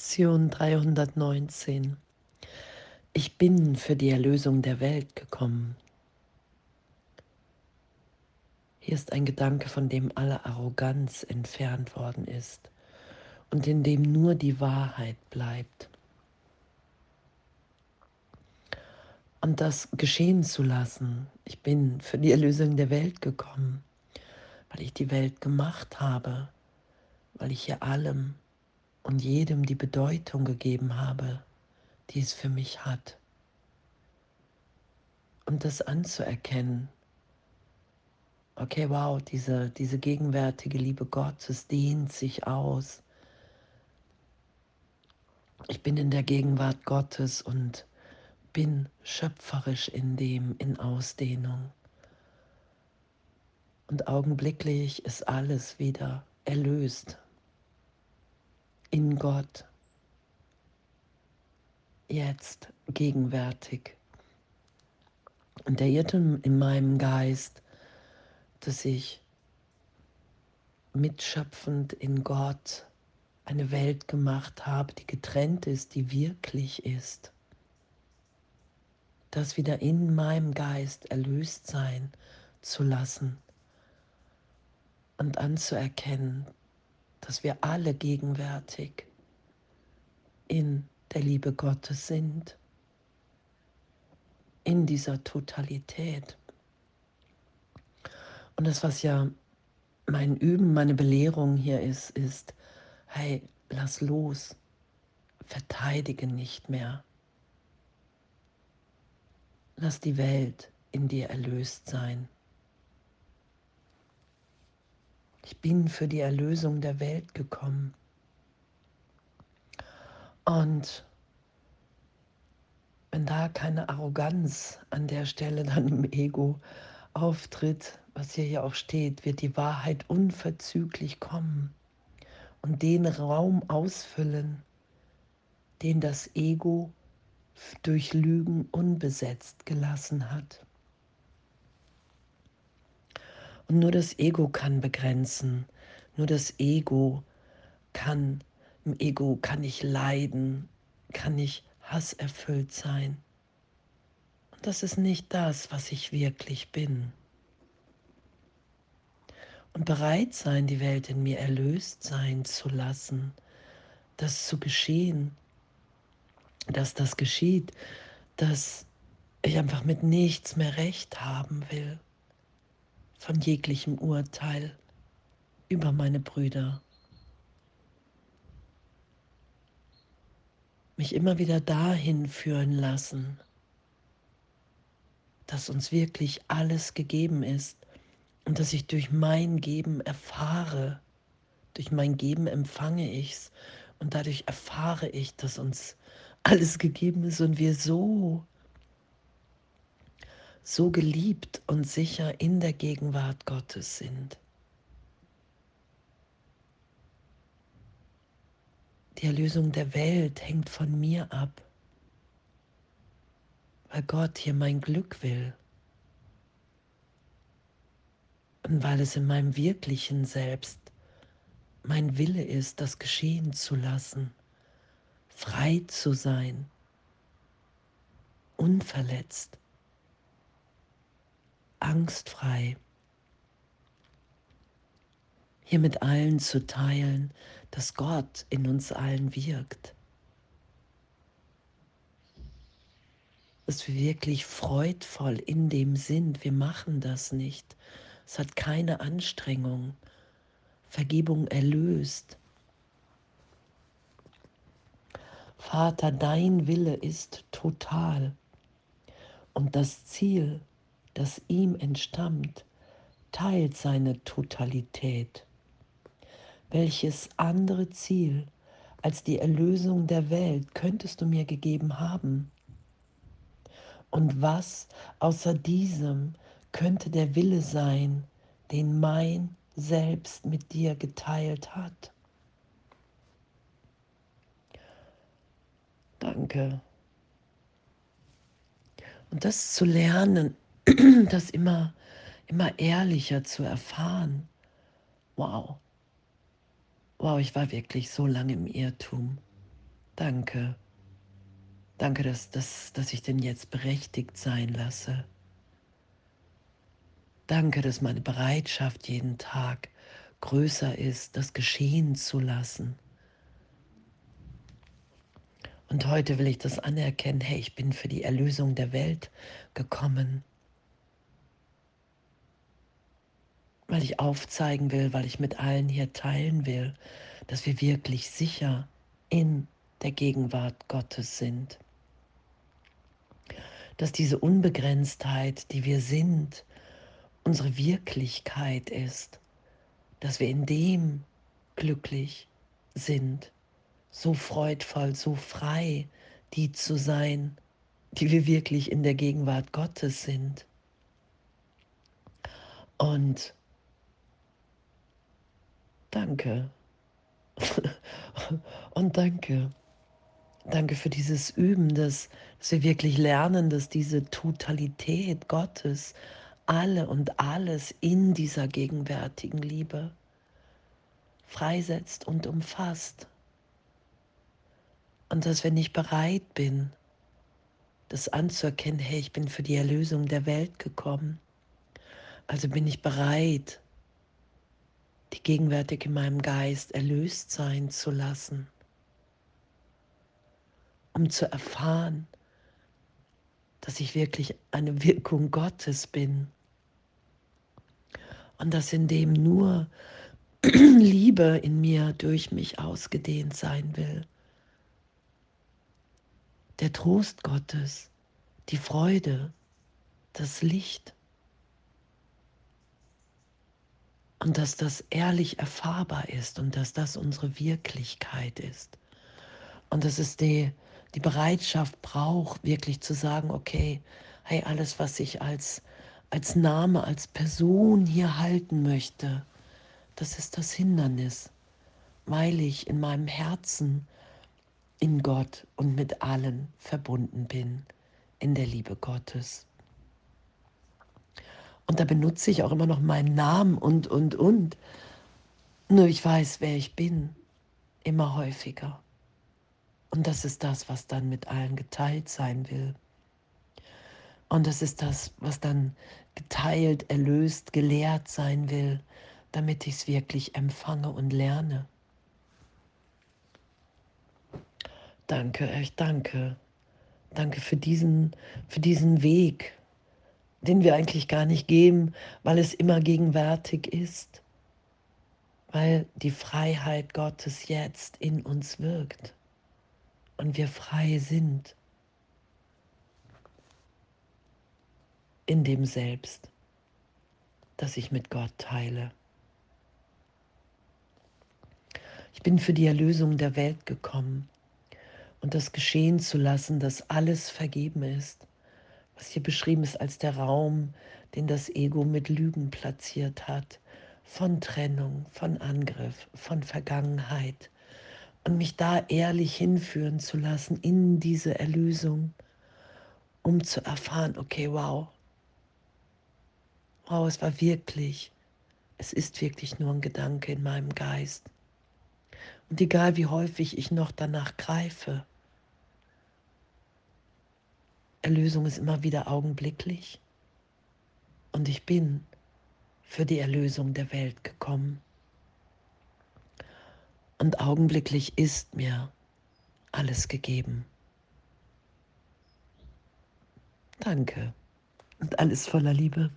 Lektion 319. Ich bin für die Erlösung der Welt gekommen. Hier ist ein Gedanke, von dem alle Arroganz entfernt worden ist und in dem nur die Wahrheit bleibt. Und das geschehen zu lassen. Ich bin für die Erlösung der Welt gekommen, weil ich die Welt gemacht habe, weil ich hier allem und jedem die Bedeutung gegeben habe, die es für mich hat. Und das anzuerkennen, okay, wow, diese, diese gegenwärtige Liebe Gottes dehnt sich aus. Ich bin in der Gegenwart Gottes und bin schöpferisch in dem, in Ausdehnung. Und augenblicklich ist alles wieder erlöst in Gott, jetzt, gegenwärtig. Und der Irrtum in meinem Geist, dass ich mitschöpfend in Gott eine Welt gemacht habe, die getrennt ist, die wirklich ist. Das wieder in meinem Geist erlöst sein zu lassen und anzuerkennen, dass wir alle gegenwärtig in der Liebe Gottes sind, in dieser Totalität. Und das, was ja mein Üben, meine Belehrung hier ist, ist, hey, lass los, verteidige nicht mehr. Lass die Welt in dir erlöst sein. Ich bin für die Erlösung der Welt gekommen. Und wenn da keine Arroganz an der Stelle dann im Ego auftritt, was hier ja auch steht, wird die Wahrheit unverzüglich kommen und den Raum ausfüllen, den das Ego durch Lügen unbesetzt gelassen hat. Und nur das Ego kann begrenzen. Nur das Ego kann, im Ego kann ich leiden, kann ich hasserfüllt sein. Und das ist nicht das, was ich wirklich bin. Und bereit sein, die Welt in mir erlöst sein zu lassen, das zu geschehen, dass das geschieht, dass ich einfach mit nichts mehr recht haben will von jeglichem Urteil über meine Brüder. Mich immer wieder dahin führen lassen, dass uns wirklich alles gegeben ist und dass ich durch mein Geben erfahre, durch mein Geben empfange ich es und dadurch erfahre ich, dass uns alles gegeben ist und wir so so geliebt und sicher in der Gegenwart Gottes sind. Die Erlösung der Welt hängt von mir ab, weil Gott hier mein Glück will und weil es in meinem wirklichen Selbst mein Wille ist, das geschehen zu lassen, frei zu sein, unverletzt angstfrei hier mit allen zu teilen, dass Gott in uns allen wirkt. Dass wir wirklich freudvoll in dem sind. Wir machen das nicht. Es hat keine Anstrengung. Vergebung erlöst. Vater, dein Wille ist total. Und das Ziel das ihm entstammt, teilt seine Totalität. Welches andere Ziel als die Erlösung der Welt könntest du mir gegeben haben? Und was außer diesem könnte der Wille sein, den mein Selbst mit dir geteilt hat? Danke. Und das zu lernen, das immer, immer ehrlicher zu erfahren. Wow. Wow, ich war wirklich so lange im Irrtum. Danke. Danke, dass, dass, dass ich denn jetzt berechtigt sein lasse. Danke, dass meine Bereitschaft jeden Tag größer ist, das geschehen zu lassen. Und heute will ich das anerkennen, hey, ich bin für die Erlösung der Welt gekommen, weil ich aufzeigen will, weil ich mit allen hier teilen will, dass wir wirklich sicher in der Gegenwart Gottes sind. Dass diese Unbegrenztheit, die wir sind, unsere Wirklichkeit ist, dass wir in dem glücklich sind so freudvoll, so frei, die zu sein, die wir wirklich in der Gegenwart Gottes sind. Und danke. Und danke. Danke für dieses Üben, dass, dass wir wirklich lernen, dass diese Totalität Gottes alle und alles in dieser gegenwärtigen Liebe freisetzt und umfasst. Und dass wenn ich bereit bin, das anzuerkennen, hey, ich bin für die Erlösung der Welt gekommen, also bin ich bereit, die gegenwärtig in meinem Geist erlöst sein zu lassen, um zu erfahren, dass ich wirklich eine Wirkung Gottes bin. Und dass in dem nur Liebe in mir durch mich ausgedehnt sein will. Der Trost Gottes, die Freude, das Licht. Und dass das ehrlich erfahrbar ist und dass das unsere Wirklichkeit ist. Und dass es die, die Bereitschaft braucht, wirklich zu sagen, okay, hey, alles, was ich als, als Name, als Person hier halten möchte, das ist das Hindernis, weil ich in meinem Herzen in Gott und mit allen verbunden bin, in der Liebe Gottes. Und da benutze ich auch immer noch meinen Namen und, und, und. Nur ich weiß, wer ich bin, immer häufiger. Und das ist das, was dann mit allen geteilt sein will. Und das ist das, was dann geteilt, erlöst, gelehrt sein will, damit ich es wirklich empfange und lerne. Danke, echt danke. Danke für diesen, für diesen Weg, den wir eigentlich gar nicht gehen, weil es immer gegenwärtig ist, weil die Freiheit Gottes jetzt in uns wirkt und wir frei sind in dem Selbst, das ich mit Gott teile. Ich bin für die Erlösung der Welt gekommen und das geschehen zu lassen, dass alles vergeben ist, was hier beschrieben ist als der Raum, den das Ego mit Lügen platziert hat, von Trennung, von Angriff, von Vergangenheit. Und mich da ehrlich hinführen zu lassen in diese Erlösung, um zu erfahren, okay, wow, wow, es war wirklich, es ist wirklich nur ein Gedanke in meinem Geist. Und egal wie häufig ich noch danach greife, Erlösung ist immer wieder augenblicklich und ich bin für die Erlösung der Welt gekommen. Und augenblicklich ist mir alles gegeben. Danke und alles voller Liebe.